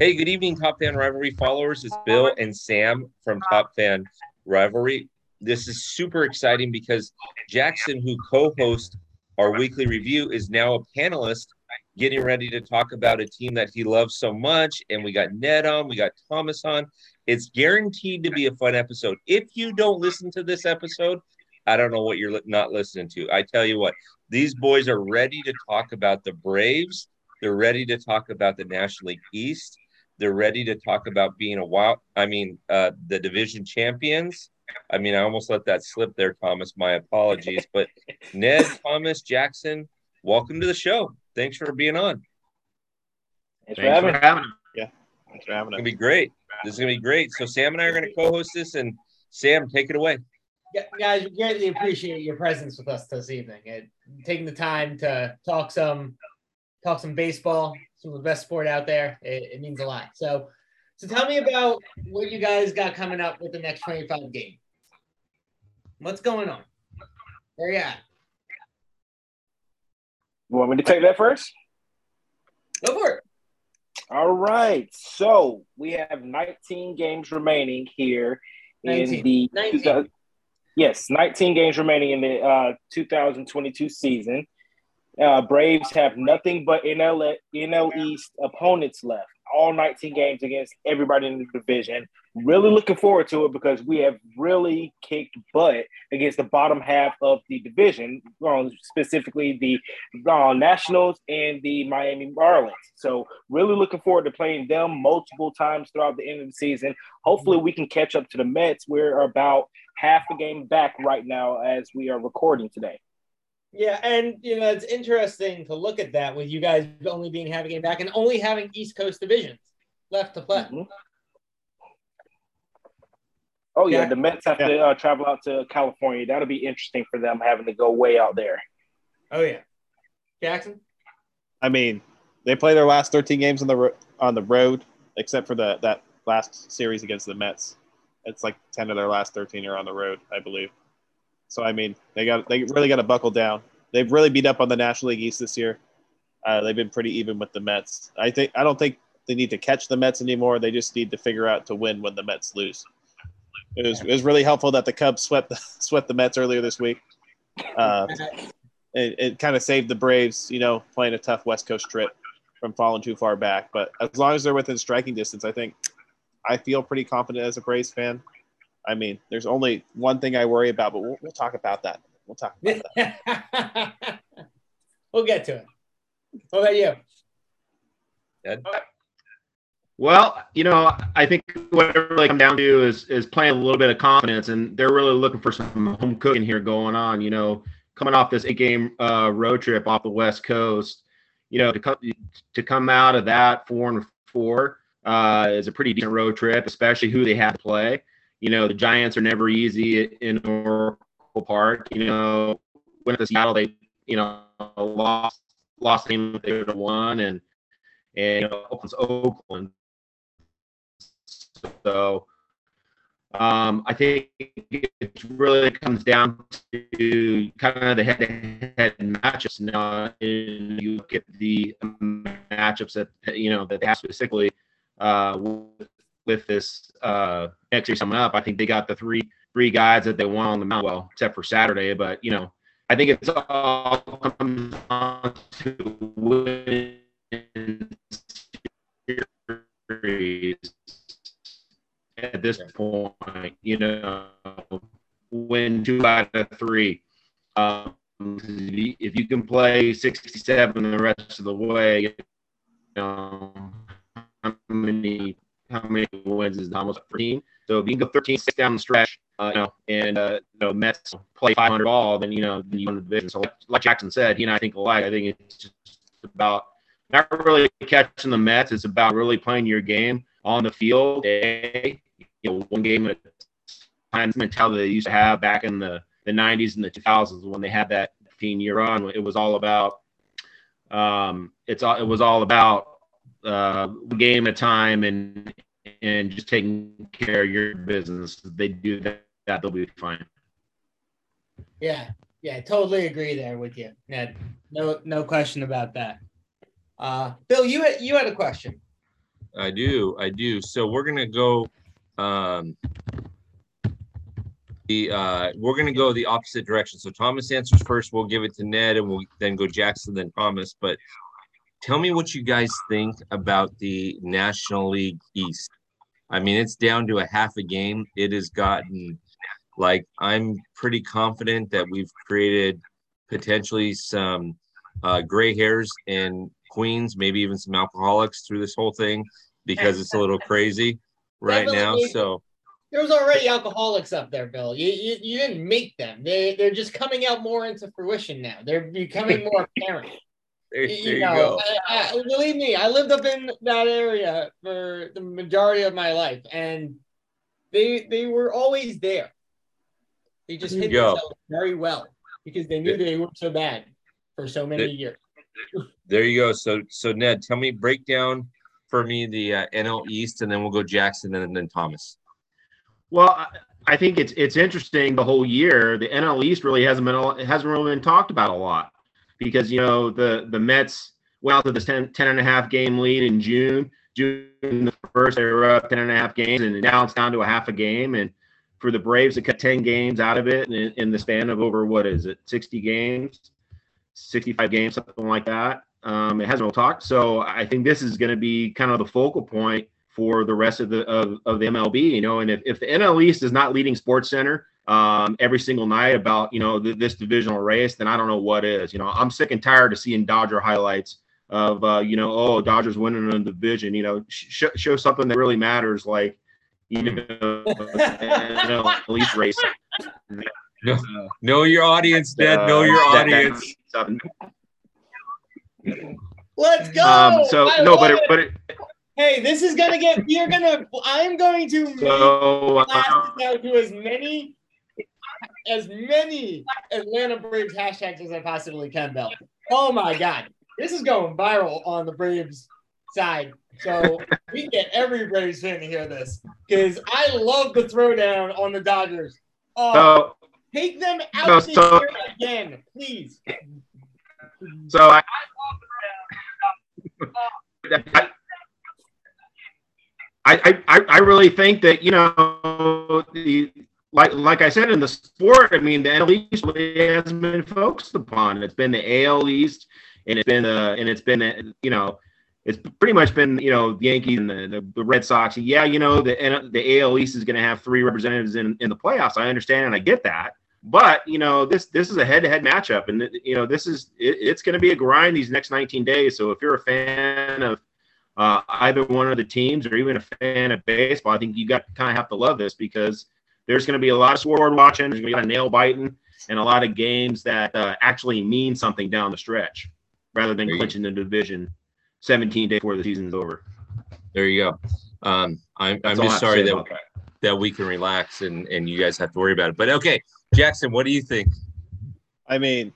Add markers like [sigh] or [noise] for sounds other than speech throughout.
Hey, good evening, Top Fan Rivalry followers. It's Bill and Sam from Top Fan Rivalry. This is super exciting because Jackson, who co hosts our weekly review, is now a panelist getting ready to talk about a team that he loves so much. And we got Ned on, we got Thomas on. It's guaranteed to be a fun episode. If you don't listen to this episode, I don't know what you're not listening to. I tell you what, these boys are ready to talk about the Braves. They're ready to talk about the National League East. They're ready to talk about being a wild, I mean, uh, the division champions. I mean, I almost let that slip there, Thomas. My apologies. But [laughs] Ned, Thomas, Jackson, welcome to the show. Thanks for being on. Thanks, Thanks for having, for having us. Yeah. Thanks for having us. It's going to be great. This is going to be great. So, Sam and I are going to co host this. And Sam, take it away. Yeah, guys, we greatly appreciate your presence with us this evening and taking the time to talk some talk some baseball, some of the best sport out there. It, it means a lot. So, so tell me about what you guys got coming up with the next 25 game. What's going on? Where you at? You want me to take that first? Go for it. All right. So we have 19 games remaining here 19. in the 19. yes, 19 games remaining in the uh, 2022 season. Uh, Braves have nothing but NL NL East opponents left. All 19 games against everybody in the division. Really looking forward to it because we have really kicked butt against the bottom half of the division, um, specifically the uh, Nationals and the Miami Marlins. So, really looking forward to playing them multiple times throughout the end of the season. Hopefully, we can catch up to the Mets. We're about half a game back right now as we are recording today. Yeah, and you know it's interesting to look at that with you guys only being half a game back and only having East Coast divisions left to play. Mm-hmm. Oh yeah, yeah, the Mets have yeah. to uh, travel out to California. That'll be interesting for them having to go way out there. Oh yeah, Jackson. I mean, they play their last 13 games on the ro- on the road, except for the that last series against the Mets. It's like 10 of their last 13 are on the road, I believe. So I mean, they got they really got to buckle down. They've really beat up on the National League East this year. Uh, they've been pretty even with the Mets. I think I don't think they need to catch the Mets anymore. They just need to figure out to win when the Mets lose. It was, it was really helpful that the Cubs swept the, [laughs] swept the Mets earlier this week. Uh, it, it kind of saved the Braves, you know, playing a tough West Coast trip from falling too far back. But as long as they're within striking distance, I think I feel pretty confident as a Braves fan. I mean, there's only one thing I worry about, but we'll, we'll talk about that. We'll talk about that. [laughs] we'll get to it. What about you? Ed? Well, you know, I think what it really comes down to is is playing a little bit of confidence, and they're really looking for some home cooking here going on. You know, coming off this eight game uh, road trip off the West Coast, you know, to come to come out of that four and four uh, is a pretty decent road trip, especially who they have to play. You know, the Giants are never easy in Oracle Park. You know, went to Seattle, they you know lost lost game they would have won, and and you know, opens Oakland. So um, I think it really comes down to kind of the head-to-head matchups. Now, you look at the matchups that you know that they have specifically uh, with, with this uh, next year coming up. I think they got the three three guys that they want on the mound. Well, except for Saturday, but you know, I think it's all comes down to win series at this point, you know, win two out of three. Um, if you can play 67 the rest of the way, you know, how many how many wins is almost 13? So if you can go 13 6 down the stretch, uh, you know, and uh, you know, Mets play 500 ball, then you know, you win the division. So like Jackson said, he and I think alike. I think it's just about not really catching the Mets. It's about really playing your game on the field. A, you know, one game at a time mentality they used to have back in the, the 90s and the 2000s when they had that 15 year run. It was all about, um, it's all, it was all about uh, game at a time and and just taking care of your business. If they do that, that they'll be fine. Yeah, yeah, totally agree there with you, Ned. No, no question about that. Uh, Bill, you had you had a question. I do. I do. So we're gonna go. Um, the uh, we're gonna go the opposite direction. So Thomas answers first. We'll give it to Ned, and we'll then go Jackson, then Thomas. But tell me what you guys think about the National League East. I mean, it's down to a half a game. It has gotten like I'm pretty confident that we've created potentially some uh, gray hairs in Queens, maybe even some alcoholics through this whole thing because it's a little [laughs] crazy right now. So there was already alcoholics up there, Bill. You, you, you didn't make them. They they're just coming out more into fruition now. They're becoming more apparent. There, there you, know, go. I, I, believe me, I lived up in that area for the majority of my life, and they they were always there. They just hid themselves very well because they knew they were so bad for so many there, years. there you go. So so Ned, tell me break down for me the uh, NL East, and then we'll go Jackson and then Thomas. Well, I think it's it's interesting the whole year. The NL East really hasn't been hasn't really been talked about a lot because you know the the Mets went out to the 10, 10 and a half game lead in June. June the first they were up 10 and a half games and now it's down to a half a game and for the Braves to cut 10 games out of it in, in the span of over what is it 60 games 65 games something like that um, it hasn't been talked so I think this is going to be kind of the focal point for the rest of the of, of the MLB you know and if, if the NL East is not leading Sports Center um, every single night about you know th- this divisional race, then I don't know what is. You know, I'm sick and tired of seeing Dodger highlights of uh, you know, oh, Dodgers winning a division. You know, sh- show something that really matters, like you know, [laughs] at least race. Know, know your audience, Ned. Uh, know your audience. Let's go. Um, so I no, but it, but it, hey, this is gonna get. You're gonna. I'm going to so, uh, out to as many as many Atlanta Braves hashtags as I possibly can, Bill. Oh my God. This is going viral on the Braves side. So we get every Braves fan to hear this because I love the throwdown on the Dodgers. Oh, so, take them out so, so, again, please. So I, [laughs] I, I, I really think that you know the like like I said in the sport, I mean the NL East hasn't been focused upon. It's been the AL East, and it's been uh, and it's been uh, you know it's pretty much been you know the Yankees and the, the, the Red Sox. Yeah, you know the the AL East is going to have three representatives in in the playoffs. I understand and I get that, but you know this this is a head to head matchup, and you know this is it, it's going to be a grind these next 19 days. So if you're a fan of uh, either one of the teams or even a fan of baseball, I think you got kind of have to love this because there's going to be a lot of scoreboard watching. There's going to be a lot of nail biting and a lot of games that uh, actually mean something down the stretch rather than clinching the division 17 days before the season's over. There you go. Um, I'm, I'm just sorry that, that, that we can relax and, and you guys have to worry about it. But okay, Jackson, what do you think? I mean,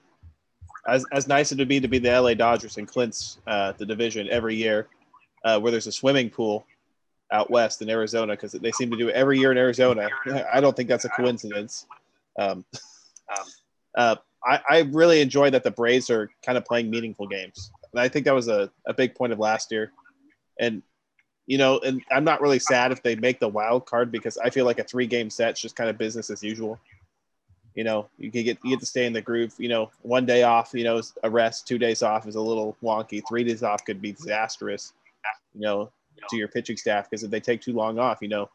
as, as nice as it would be to be the LA Dodgers and clinch uh, the division every year, uh, where there's a swimming pool out west in Arizona because they seem to do it every year in Arizona. I don't think that's a coincidence. Um, uh, I, I, really enjoy that the Braves are kind of playing meaningful games. And I think that was a, a big point of last year. And, you know, and I'm not really sad if they make the wild card because I feel like a three game set's just kind of business as usual. You know, you can get you get to stay in the groove. You know, one day off, you know, a rest, two days off is a little wonky. Three days off could be disastrous. You know, to your pitching staff because if they take too long off, you know,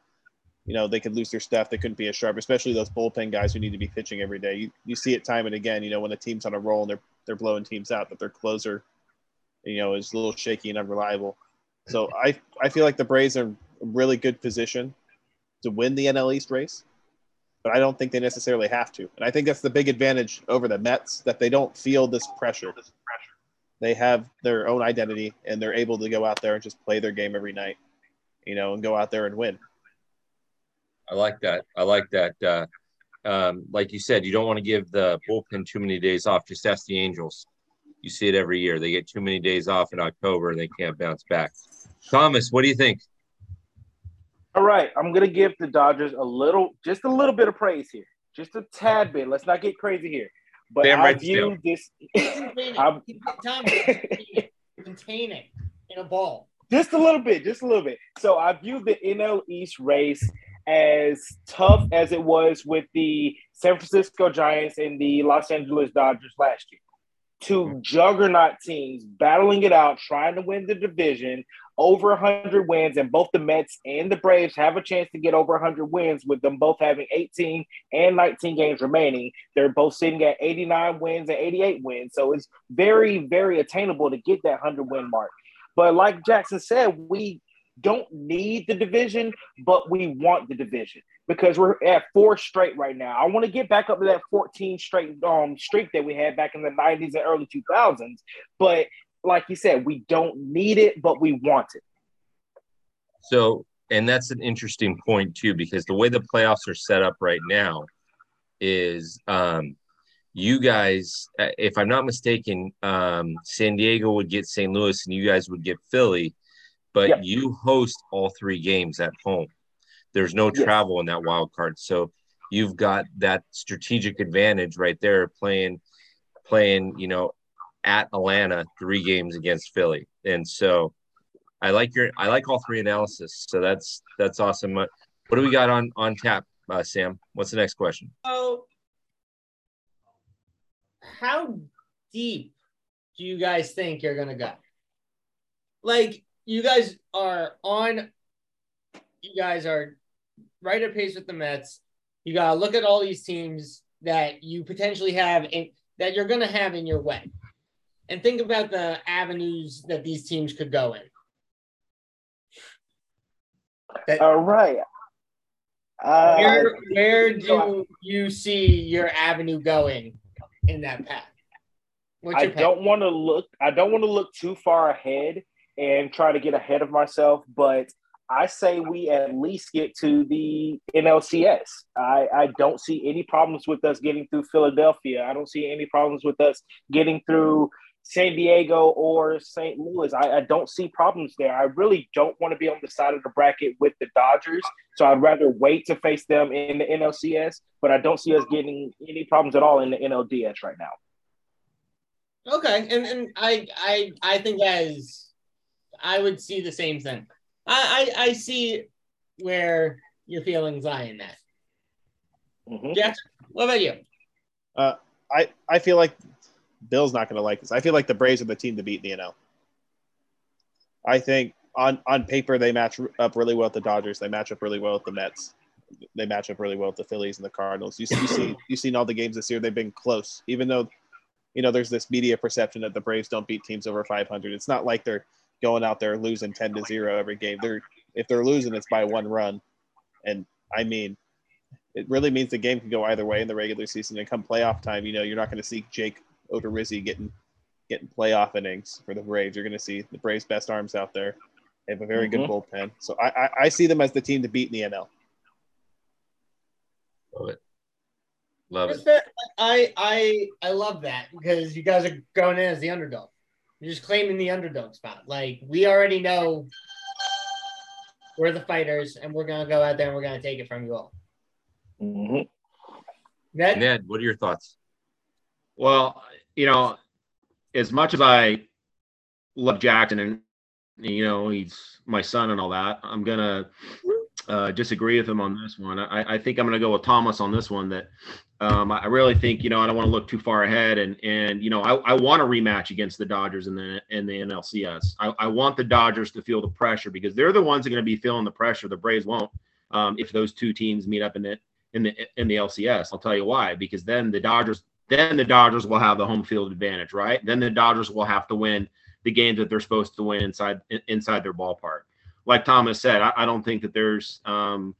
you know they could lose their stuff. They couldn't be as sharp, especially those bullpen guys who need to be pitching every day. You, you see it time and again. You know when the team's on a roll and they're they're blowing teams out, that their closer, you know, is a little shaky and unreliable. So I I feel like the Braves are in a really good position to win the NL East race, but I don't think they necessarily have to. And I think that's the big advantage over the Mets that they don't feel this pressure they have their own identity and they're able to go out there and just play their game every night, you know, and go out there and win. I like that. I like that. Uh, um, like you said, you don't want to give the bullpen too many days off. Just ask the Angels. You see it every year. They get too many days off in October and they can't bounce back. Thomas, what do you think? All right, I'm gonna give the Dodgers a little, just a little bit of praise here, just a tad bit. Let's not get crazy here. But Bam, I right view this. [laughs] [laughs] contain it in a ball. just a little bit, just a little bit. So I view the NL East race as tough as it was with the San Francisco Giants and the Los Angeles Dodgers last year. Two juggernaut teams battling it out, trying to win the division, over 100 wins, and both the Mets and the Braves have a chance to get over 100 wins with them both having 18 and 19 games remaining. They're both sitting at 89 wins and 88 wins. So it's very, very attainable to get that 100 win mark. But like Jackson said, we don't need the division, but we want the division because we're at four straight right now. I want to get back up to that 14 straight um streak that we had back in the 90s and early 2000s. But like you said, we don't need it, but we want it. So, and that's an interesting point too, because the way the playoffs are set up right now is um, you guys, uh, if I'm not mistaken, um, San Diego would get St. Louis and you guys would get Philly, but yep. you host all three games at home. There's no travel yes. in that wild card. So you've got that strategic advantage right there playing playing, you know, at Atlanta, three games against Philly. And so I like your I like all three analysis. So that's that's awesome. What do we got on on tap, uh, Sam? What's the next question? Oh, how deep do you guys think you're gonna go? Like you guys are on. You guys are right at pace with the Mets. You gotta look at all these teams that you potentially have in, that you're gonna have in your way and think about the avenues that these teams could go in. That, All right. Uh, where, where do you see your avenue going in that path? I don't want to look. I don't want to look too far ahead and try to get ahead of myself, but I say we at least get to the NLCS. I, I don't see any problems with us getting through Philadelphia. I don't see any problems with us getting through San Diego or St. Louis. I, I, don't see problems there. I really don't want to be on the side of the bracket with the Dodgers. So I'd rather wait to face them in the NLCS, but I don't see us getting any problems at all in the NLDS right now. Okay. And, and I, I, I think as I would see the same thing. I, I, I see where your feelings lie in that. Mm-hmm. Jackson, what about you? Uh, I, I feel like Bill's not going to like this. I feel like the Braves are the team to beat the NL. I think on on paper they match up really well with the Dodgers. They match up really well with the Mets. They match up really well with the Phillies and the Cardinals. You, you see you've seen all the games this year. They've been close, even though you know there's this media perception that the Braves don't beat teams over 500. It's not like they're going out there losing 10 to zero every game. They're if they're losing, it's by one run, and I mean it really means the game can go either way in the regular season. And come playoff time, you know, you're not going to see Jake Odorizzi getting getting playoff innings for the Braves. You're going to see the Braves' best arms out there. They have a very mm-hmm. good bullpen, so I, I, I see them as the team to beat in the NL. Love it. Love it. I I I love that because you guys are going in as the underdog. You're just claiming the underdog spot. Like we already know we're the fighters, and we're gonna go out there and we're gonna take it from you all. Mm-hmm. Ned, Ned, what are your thoughts? Well, you know, as much as I love Jackson and you know he's my son and all that, I'm gonna uh, disagree with him on this one. I, I think I'm gonna go with Thomas on this one. That um, I really think you know I don't want to look too far ahead, and and you know I, I want a rematch against the Dodgers in the in the NLCS. I, I want the Dodgers to feel the pressure because they're the ones that are going to be feeling the pressure. The Braves won't um, if those two teams meet up in the in the in the LCS. I'll tell you why. Because then the Dodgers then the Dodgers will have the home field advantage, right? Then the Dodgers will have to win the games that they're supposed to win inside inside their ballpark. Like Thomas said, I, I don't think that there's um,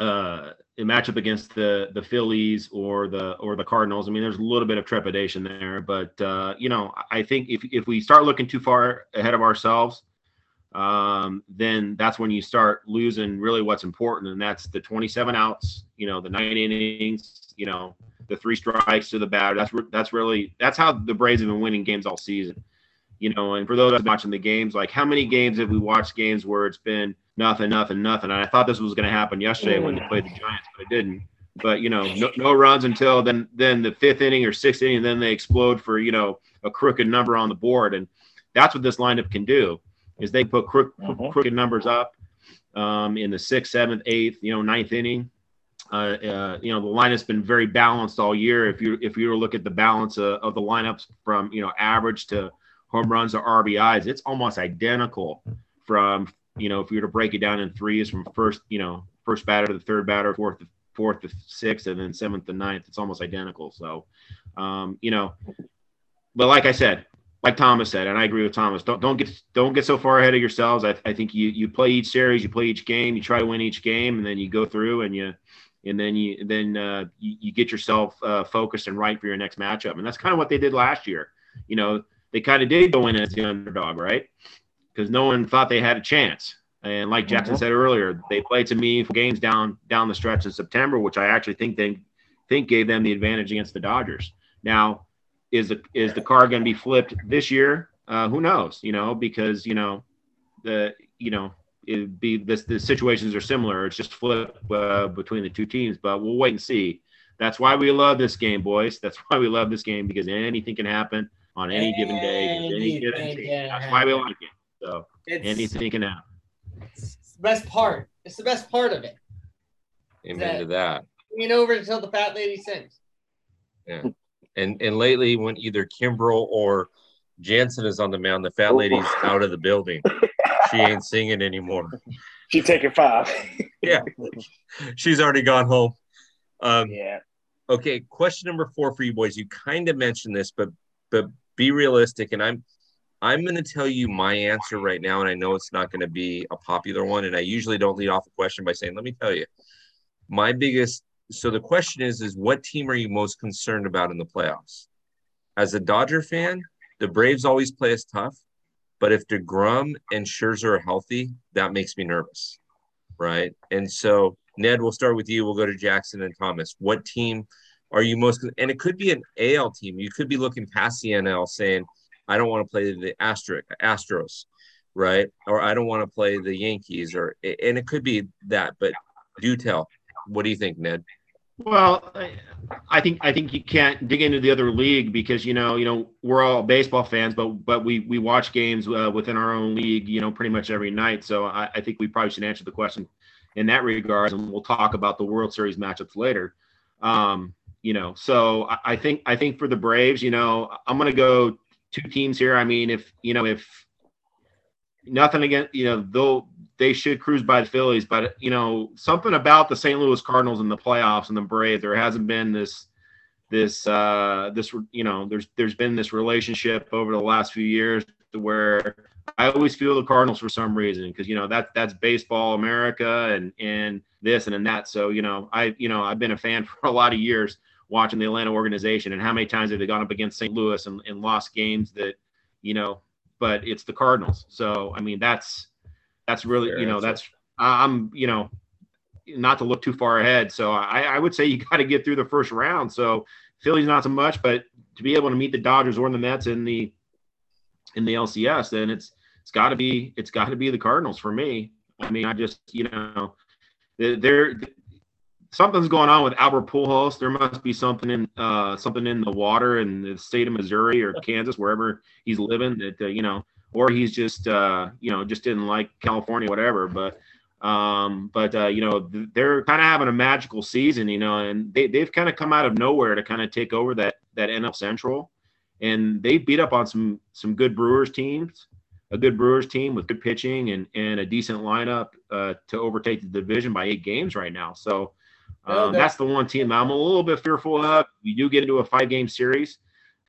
uh, a matchup against the the Phillies or the or the Cardinals. I mean, there's a little bit of trepidation there, but uh, you know, I think if if we start looking too far ahead of ourselves, um, then that's when you start losing really what's important, and that's the 27 outs. You know, the nine innings. You know, the three strikes to the batter. That's that's really that's how the Braves have been winning games all season. You know, and for those watching the games, like how many games have we watched games where it's been nothing, nothing, nothing? And I thought this was going to happen yesterday when they played the Giants, but it didn't. But you know, no, no runs until then. Then the fifth inning or sixth inning, and then they explode for you know a crooked number on the board, and that's what this lineup can do. Is they put crook, mm-hmm. crooked numbers up um, in the sixth, seventh, eighth, you know, ninth inning. Uh, uh, you know, the lineup's been very balanced all year. If you if you were to look at the balance of, of the lineups from you know average to home runs or RBIs, it's almost identical from you know if you were to break it down in threes from first you know first batter to the third batter, fourth to fourth to sixth, and then seventh to ninth. It's almost identical. So, um, you know, but like I said, like Thomas said, and I agree with Thomas. Don't don't get don't get so far ahead of yourselves. I, I think you you play each series, you play each game, you try to win each game, and then you go through and you and then you then uh, you, you, get yourself uh, focused and right for your next matchup. And that's kind of what they did last year. You know, they kind of did go in as the underdog, right? Because no one thought they had a chance. And like Jackson mm-hmm. said earlier, they played some meaningful games down down the stretch in September, which I actually think they think gave them the advantage against the Dodgers. Now, is the is the car going to be flipped this year? Uh, who knows? You know, because you know the you know it be this the situations are similar. It's just flip uh, between the two teams, but we'll wait and see. That's why we love this game, boys. That's why we love this game because anything can happen on any given day. Any given That's why we like it. So it's, anything can happen. It's the best part. It's the best part of it. Amen that, to that. Hanging over until the fat lady sings. Yeah. And and lately when either Kimbrel or Jansen is on the mound, the fat lady's out of the building. She ain't singing anymore. [laughs] She's taking five. yeah. She's already gone home. Um, yeah. Okay, question number four for you boys. You kind of mentioned this, but but be realistic. And I'm I'm going to tell you my answer right now, and I know it's not going to be a popular one. And I usually don't lead off a question by saying, "Let me tell you." My biggest. So the question is, is what team are you most concerned about in the playoffs? As a Dodger fan, the Braves always play us tough, but if DeGrom and Scherzer are healthy, that makes me nervous, right? And so Ned, we'll start with you. We'll go to Jackson and Thomas. What team are you most? And it could be an AL team. You could be looking past the NL, saying I don't want to play the Astro, Astros, right? Or I don't want to play the Yankees, or and it could be that. But do tell, what do you think, Ned? Well, I think I think you can't dig into the other league because you know you know we're all baseball fans, but but we we watch games uh, within our own league, you know, pretty much every night. So I, I think we probably should answer the question in that regard, and we'll talk about the World Series matchups later. Um, you know, so I, I think I think for the Braves, you know, I'm going to go two teams here. I mean, if you know, if nothing against you know, though they should cruise by the Phillies, but you know, something about the St. Louis Cardinals in the playoffs and the Braves, there hasn't been this this uh this you know there's there's been this relationship over the last few years where I always feel the Cardinals for some reason because you know that that's baseball America and and this and, and that so you know I you know I've been a fan [laughs] for a lot of years watching the Atlanta organization and how many times have they gone up against St. Louis and, and lost games that, you know, but it's the Cardinals. So, I mean, that's, that's really, you know, that's, I'm, you know, not to look too far ahead. So I, I would say you [laughs] got to get through the first round. So Philly's not so much, but to be able to meet the Dodgers or the Mets in the, in the LCS, then it's, it's got to be, it's got to be the Cardinals for me. I mean, I just, you know, they're, something's going on with Albert Pujols. There must be something in uh, something in the water in the state of Missouri or Kansas, wherever he's living. That uh, you know, or he's just uh, you know just didn't like California, whatever. But um, but uh, you know, they're kind of having a magical season, you know, and they they've kind of come out of nowhere to kind of take over that that NL Central, and they beat up on some some good Brewers teams. A good Brewers team with good pitching and, and a decent lineup uh, to overtake the division by eight games right now. So, um, that's the one team I'm a little bit fearful of. We do get into a five game series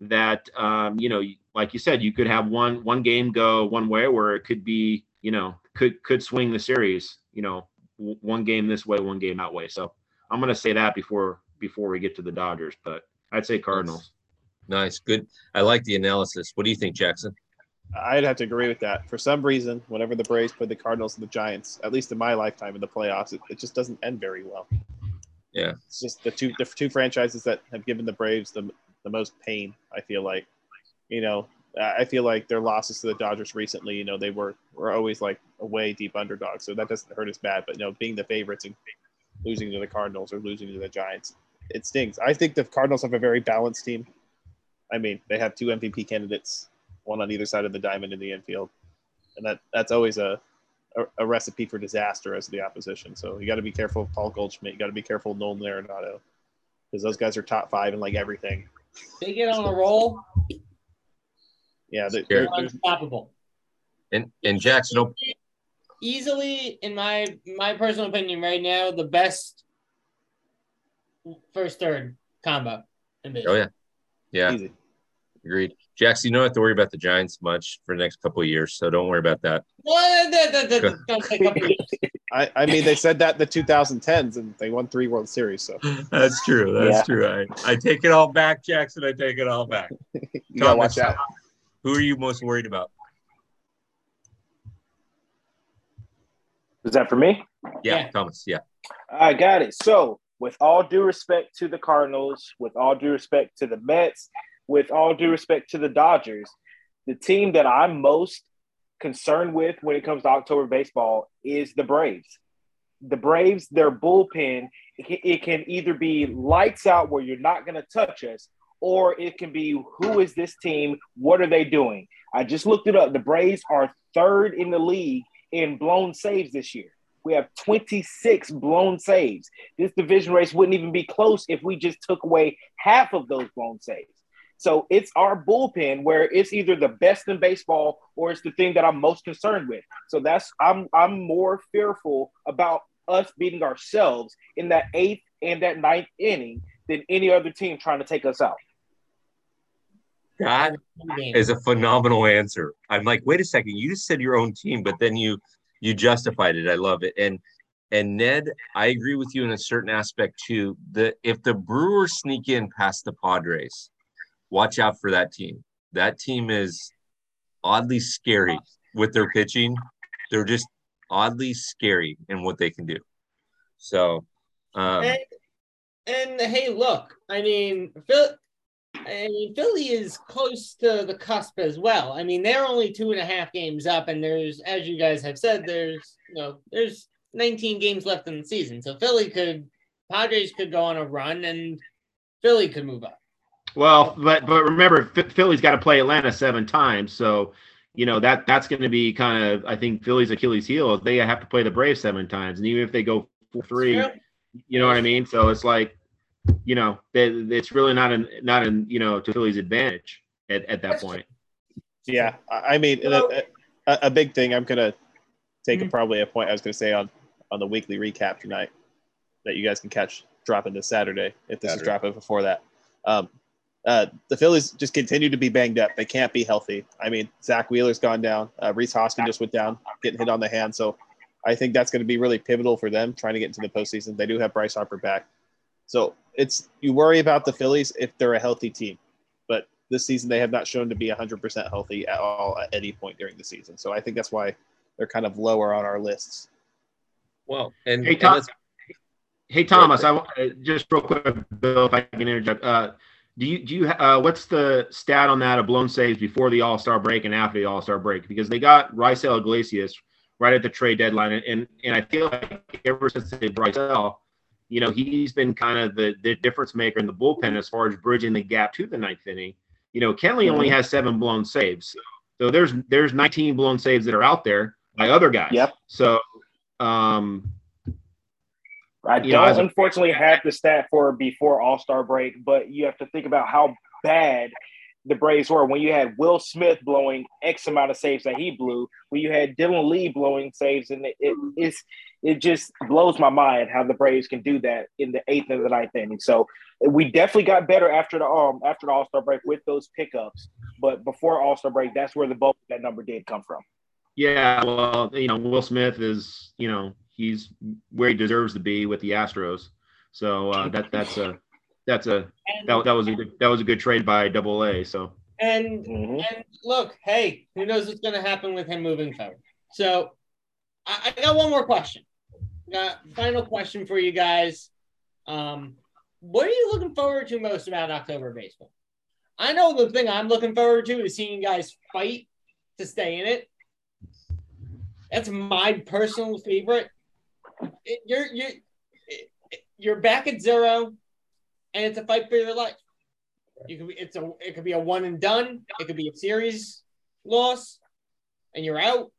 that, um, you know, like you said, you could have one one game go one way where it could be, you know, could could swing the series, you know, one game this way, one game that way. So I'm going to say that before before we get to the Dodgers, but I'd say Cardinals. Nice, good. I like the analysis. What do you think, Jackson? I'd have to agree with that. For some reason, whenever the Braves play the Cardinals and the Giants, at least in my lifetime in the playoffs, it, it just doesn't end very well. Yeah, it's just the two the two franchises that have given the Braves the the most pain. I feel like, you know, I feel like their losses to the Dodgers recently, you know, they were were always like away deep underdogs, so that doesn't hurt as bad. But you know, being the favorites and losing to the Cardinals or losing to the Giants, it stings. I think the Cardinals have a very balanced team. I mean, they have two MVP candidates, one on either side of the diamond in the infield. and that that's always a a, a recipe for disaster as the opposition. So you got to be careful of Paul Goldschmidt. You got to be careful of Nolan Arenado because those guys are top five in like everything. They get on a roll. Yeah, they, They're unstoppable. And and Jackson, easily, in my my personal opinion, right now, the best first third combo. In oh yeah, yeah, Easy. agreed. Jackson, you don't have to worry about the Giants much for the next couple of years, so don't worry about that. [laughs] I, I mean, they said that in the 2010s, and they won three World Series. So that's true. That's yeah. true. I, I take it all back, Jackson. I take it all back. [laughs] you gotta watch out. Who are you most worried about? Is that for me? Yeah, yeah, Thomas. Yeah. I got it. So, with all due respect to the Cardinals, with all due respect to the Mets, with all due respect to the Dodgers, the team that I'm most concerned with when it comes to October baseball is the Braves. The Braves, their bullpen, it can either be lights out where you're not going to touch us, or it can be who is this team? What are they doing? I just looked it up. The Braves are third in the league in blown saves this year. We have 26 blown saves. This division race wouldn't even be close if we just took away half of those blown saves. So it's our bullpen where it's either the best in baseball or it's the thing that I'm most concerned with. So that's I'm I'm more fearful about us beating ourselves in that eighth and that ninth inning than any other team trying to take us out. That is a phenomenal answer. I'm like, wait a second, you just said your own team, but then you you justified it. I love it. And and Ned, I agree with you in a certain aspect too. The if the Brewers sneak in past the Padres, watch out for that team. That team is oddly scary with their pitching. They're just oddly scary in what they can do. So, um, and, and hey, look, I mean, Phil, I mean, Philly is close to the cusp as well. I mean, they're only two and a half games up, and there's, as you guys have said, there's you know, there's 19 games left in the season. So Philly could, Padres could go on a run, and Philly could move up. Well, but but remember, Philly's got to play Atlanta seven times, so you know that that's going to be kind of I think Philly's Achilles' heel. They have to play the Braves seven times, and even if they go four three, you know what I mean. So it's like you know, it's really not in not in you know to Philly's advantage at, at that point. Yeah, I mean, a, a, a big thing. I'm gonna take mm-hmm. probably a point I was gonna say on on the weekly recap tonight that you guys can catch dropping this Saturday if this Saturday. is dropping before that. Um, uh, the Phillies just continue to be banged up. They can't be healthy. I mean, Zack Wheeler's gone down. Uh, Rhys Hoskins just went down, getting hit on the hand. So I think that's going to be really pivotal for them trying to get into the postseason. They do have Bryce Harper back. So it's you worry about the Phillies if they're a healthy team, but this season they have not shown to be 100% healthy at all at any point during the season. So I think that's why they're kind of lower on our lists. Well, and hey, Tom, hey Thomas, I just real quick, Bill, if I can interject. Uh, do you do you uh, what's the stat on that of blown saves before the All Star break and after the All Star break? Because they got Raisel Iglesias right at the trade deadline, and and I feel like ever since they brought Raisel, you know, he's been kind of the, the difference maker in the bullpen as far as bridging the gap to the ninth inning. You know, Kenley mm-hmm. only has seven blown saves. So there's there's 19 blown saves that are out there by other guys. Yep. So um I don't know, unfortunately have the stat for before All Star break, but you have to think about how bad the Braves were when you had Will Smith blowing X amount of saves that he blew, when you had Dylan Lee blowing saves, and it, it, it just blows my mind how the Braves can do that in the eighth and the ninth inning. So we definitely got better after the um after the All Star break with those pickups, but before All Star break, that's where the bulk of that number did come from. Yeah, well, you know, Will Smith is you know he's where he deserves to be with the Astros, so uh, that that's a that's a that, that was a good, that was a good trade by Double A. So and mm-hmm. and look, hey, who knows what's going to happen with him moving forward? So I, I got one more question. Got final question for you guys. Um, what are you looking forward to most about October baseball? I know the thing I'm looking forward to is seeing guys fight to stay in it. That's my personal favorite. You're you're you're back at zero, and it's a fight for your life. You can be it's a it could be a one and done. It could be a series loss, and you're out,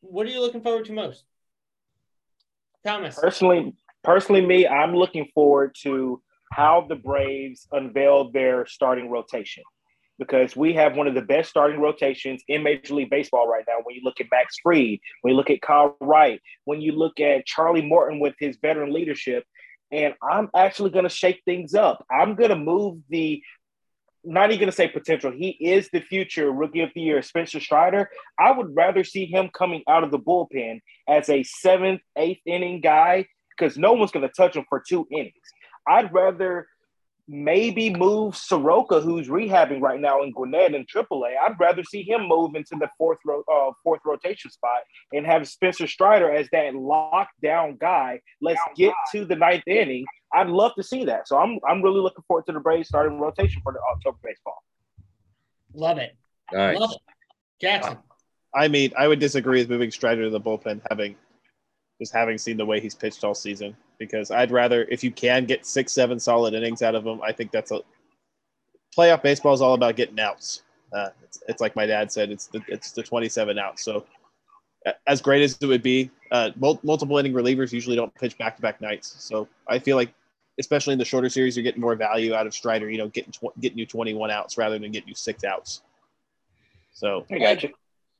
what are you looking forward to most? Thomas. Personally, personally, me, I'm looking forward to how the Braves unveil their starting rotation because we have one of the best starting rotations in Major League Baseball right now. When you look at Max Fried, when you look at Kyle Wright, when you look at Charlie Morton with his veteran leadership, and I'm actually going to shake things up. I'm going to move the not even going to say potential. He is the future rookie of the year, Spencer Strider. I would rather see him coming out of the bullpen as a seventh, eighth inning guy because no one's going to touch him for two innings. I'd rather maybe move Soroka, who's rehabbing right now in Gwinnett in AAA. I'd rather see him move into the fourth ro- uh, fourth rotation spot and have Spencer Strider as that lockdown guy. Let's get to the ninth inning. I'd love to see that. So I'm I'm really looking forward to the Braves starting rotation for the October baseball. Love it. Nice. Love it. Jackson. I mean, I would disagree with moving Strider to the bullpen, having just having seen the way he's pitched all season. Because I'd rather, if you can get six, seven solid innings out of him, I think that's a playoff baseball is all about getting outs. Uh, it's, it's like my dad said, it's the it's the 27 outs. So as great as it would be, uh, multiple inning relievers usually don't pitch back to back nights. So I feel like, especially in the shorter series, you're getting more value out of Strider. You know, getting tw- getting you 21 outs rather than getting you six outs. So I got you.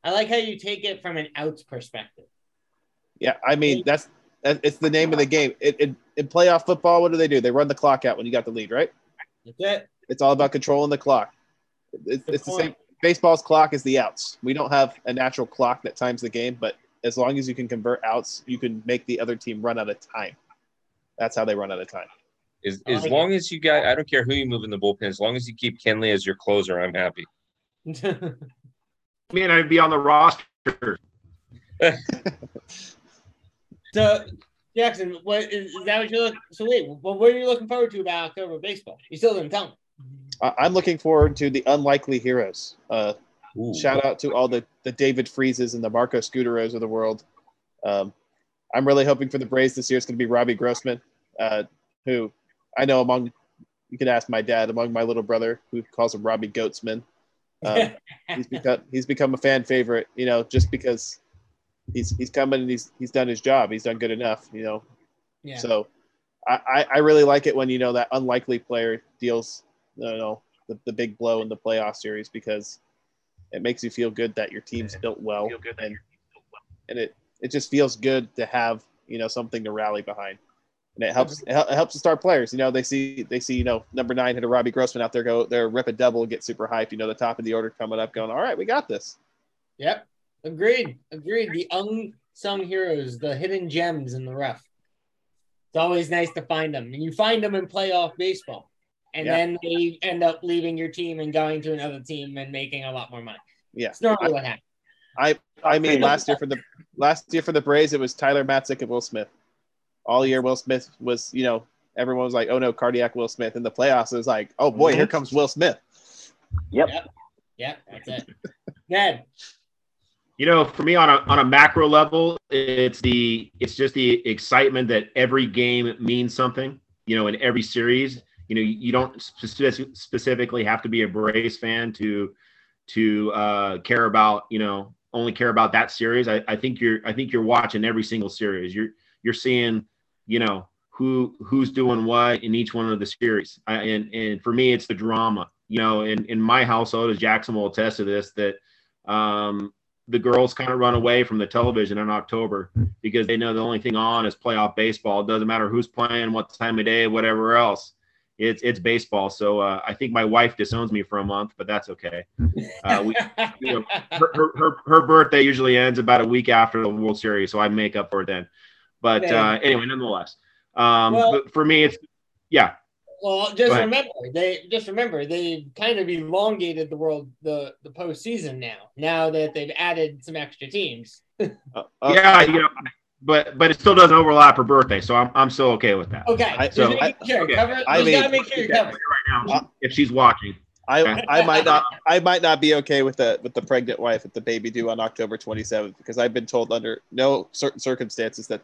I like how you take it from an outs perspective. Yeah, I mean that's it's the name of the game. It, it, in playoff football, what do they do? They run the clock out when you got the lead, right? That's it. It's all about controlling the clock. It's, it's the same. Baseball's clock is the outs. We don't have a natural clock that times the game, but as long as you can convert outs, you can make the other team run out of time. That's how they run out of time. As, as long as you got, I don't care who you move in the bullpen, as long as you keep Kenley as your closer, I'm happy. [laughs] Man, I'd be on the roster. [laughs] So, Jackson, what is, is that what you're looking? So wait, well, what are you looking forward to about October baseball? You still didn't tell me. I'm looking forward to the unlikely heroes. Uh, shout out to all the the David Freeses and the Marco Scutaros of the world. Um, I'm really hoping for the Braves this year. It's going to be Robbie Grossman, uh, who I know among you can ask my dad among my little brother who calls him Robbie Goatsman. Um, [laughs] he's become he's become a fan favorite, you know, just because he's he's coming and he's he's done his job. He's done good enough, you know. Yeah. So I, I really like it when you know that unlikely player deals you know the, the big blow in the playoff series because it makes you feel good that your team's built well and, and it it just feels good to have you know something to rally behind and it helps it helps the star players you know they see they see you know number nine hit a robbie grossman out there go there rip a double get super hyped you know the top of the order coming up going all right we got this yep Agreed. Agreed. The unsung heroes, the hidden gems in the rough. It's always nice to find them. And you find them in playoff baseball. And yeah. then they end up leaving your team and going to another team and making a lot more money. Yeah. It's normally I, what happens. I I mean last year for the last year for the Braves, it was Tyler Matzek and Will Smith. All year Will Smith was, you know, everyone was like, oh no, cardiac Will Smith. In the playoffs, it was like, oh boy, mm-hmm. here comes Will Smith. Yep. Yep. Yep. That's it. Ned, you know, for me on a on a macro level, it's the it's just the excitement that every game means something. You know, in every series, you know, you don't specific, specifically have to be a Braves fan to to uh, care about you know only care about that series. I, I think you're I think you're watching every single series. You're you're seeing you know who who's doing what in each one of the series. I, and and for me, it's the drama. You know, in in my household, as Jackson will attest to this, that um, the girls kind of run away from the television in October because they know the only thing on is playoff baseball. It doesn't matter who's playing, what time of day, whatever else. It's it's baseball. So uh, I think my wife disowns me for a month, but that's okay. Uh, we, [laughs] you know, her, her, her birthday usually ends about a week after the World Series, so I make up for it then. But uh, anyway, nonetheless, um, well, but for me, it's yeah. Well, just remember they just remember they kind of elongated the world the the postseason now. Now that they've added some extra teams. [laughs] uh, uh, yeah, you know, but but it still doesn't overlap her birthday, so I'm I'm still okay with that. Okay, I, so I, sure, okay. cover, I mean, gotta make sure you cover right now uh, if she's watching. I. I might not I might not be okay with the with the pregnant wife at the baby due on October 27th because I've been told under no certain circumstances that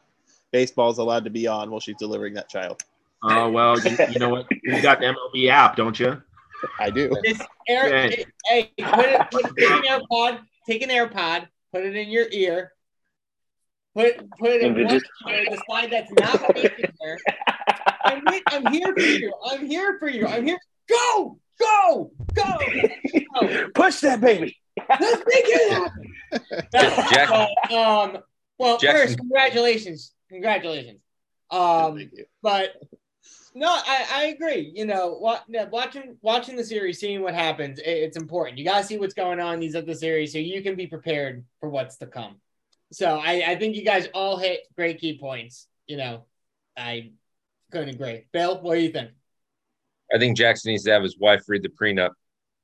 baseball is allowed to be on while she's delivering that child. Oh well, you, you, know what? You got the MLB app, don't you? I do. air, hey, put it, put, take an AirPod, take an AirPod, put it in your ear, put put it in one chair, the side that's not there. I'm, I'm here for you. I'm here for you. I'm here. Go, go, go. go. Push that baby. Let's make it happen. Jack, [laughs] um, well, Jackson. first, congratulations, congratulations. Um, but no, I, I agree. You know, what, watching watching the series, seeing what happens, it, it's important. You gotta see what's going on in these other series so you can be prepared for what's to come. So I, I think you guys all hit great key points. You know, I couldn't agree. Bill, what do you think? I think Jackson needs to have his wife read the prenup.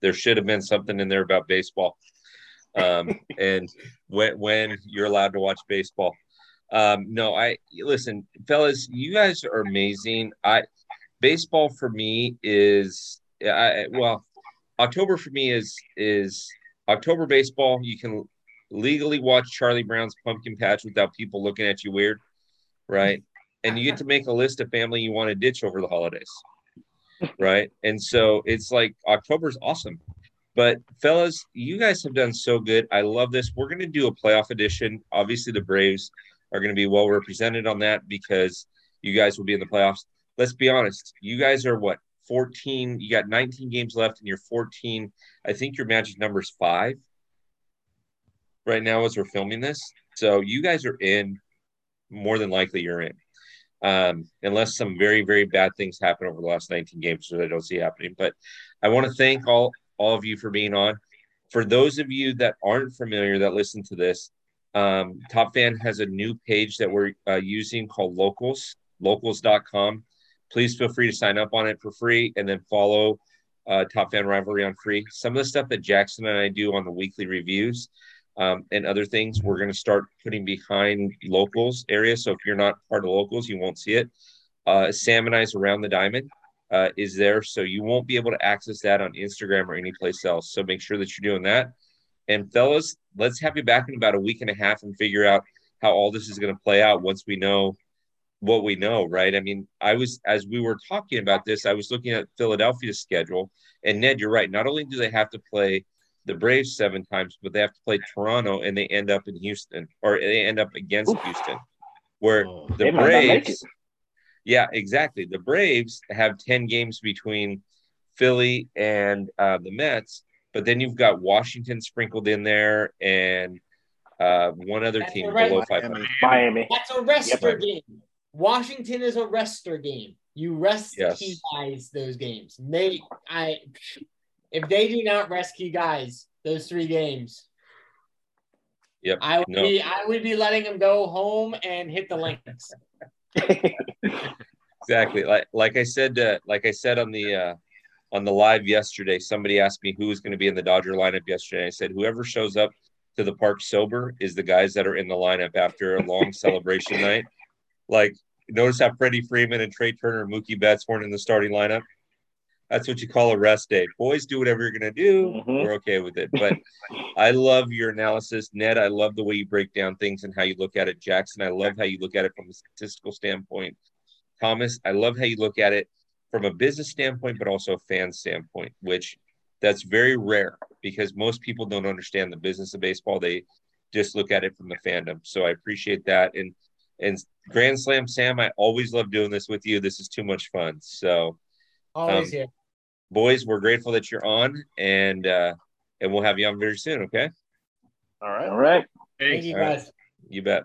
There should have been something in there about baseball, um, [laughs] and when when you're allowed to watch baseball. Um, no, I listen, fellas. You guys are amazing. I baseball for me is I, well, October for me is is October baseball. You can legally watch Charlie Brown's Pumpkin Patch without people looking at you weird, right? And you get to make a list of family you want to ditch over the holidays, right? And so it's like October's awesome. But fellas, you guys have done so good. I love this. We're going to do a playoff edition. Obviously, the Braves are going to be well represented on that because you guys will be in the playoffs let's be honest. You guys are what 14. You got 19 games left, and you're 14. I think your magic number is five right now as we're filming this. So you guys are in. More than likely, you're in. Um, unless some very very bad things happen over the last 19 games, which I don't see happening. But I want to thank all all of you for being on. For those of you that aren't familiar that listen to this, um, Top Fan has a new page that we're uh, using called Locals, locals.com please feel free to sign up on it for free and then follow uh, Top Fan Rivalry on free. Some of the stuff that Jackson and I do on the weekly reviews um, and other things, we're going to start putting behind locals area. So if you're not part of locals, you won't see it. Uh, Sam and I's Around the Diamond uh, is there. So you won't be able to access that on Instagram or anyplace else. So make sure that you're doing that. And fellas, let's have you back in about a week and a half and figure out how all this is going to play out once we know what we know, right? I mean, I was as we were talking about this, I was looking at Philadelphia's schedule, and Ned, you're right. Not only do they have to play the Braves seven times, but they have to play Toronto, and they end up in Houston, or they end up against Oof. Houston, where oh, the Braves. Yeah, exactly. The Braves have ten games between Philly and uh, the Mets, but then you've got Washington sprinkled in there, and uh, one other That's team below five hundred. Miami. That's a rester yep. game. Washington is a rester game. You rest yes. key guys those games. They I if they do not rest key guys those three games. Yep. I would no. be I would be letting them go home and hit the links. [laughs] exactly. Like like I said uh, like I said on the uh on the live yesterday, somebody asked me who was going to be in the Dodger lineup yesterday. I said whoever shows up to the park sober is the guys that are in the lineup after a long [laughs] celebration night. Like, notice how Freddie Freeman and Trea Turner and Mookie Betts weren't in the starting lineup. That's what you call a rest day. Boys, do whatever you're going to do. Mm-hmm. We're okay with it. But I love your analysis, Ned. I love the way you break down things and how you look at it. Jackson, I love how you look at it from a statistical standpoint. Thomas, I love how you look at it from a business standpoint, but also a fan standpoint, which that's very rare because most people don't understand the business of baseball. They just look at it from the fandom. So I appreciate that. And and Grand Slam Sam, I always love doing this with you. This is too much fun. So always um, here. Boys, we're grateful that you're on and uh and we'll have you on very soon, okay? All right. All right. Thank you guys. Right. You bet.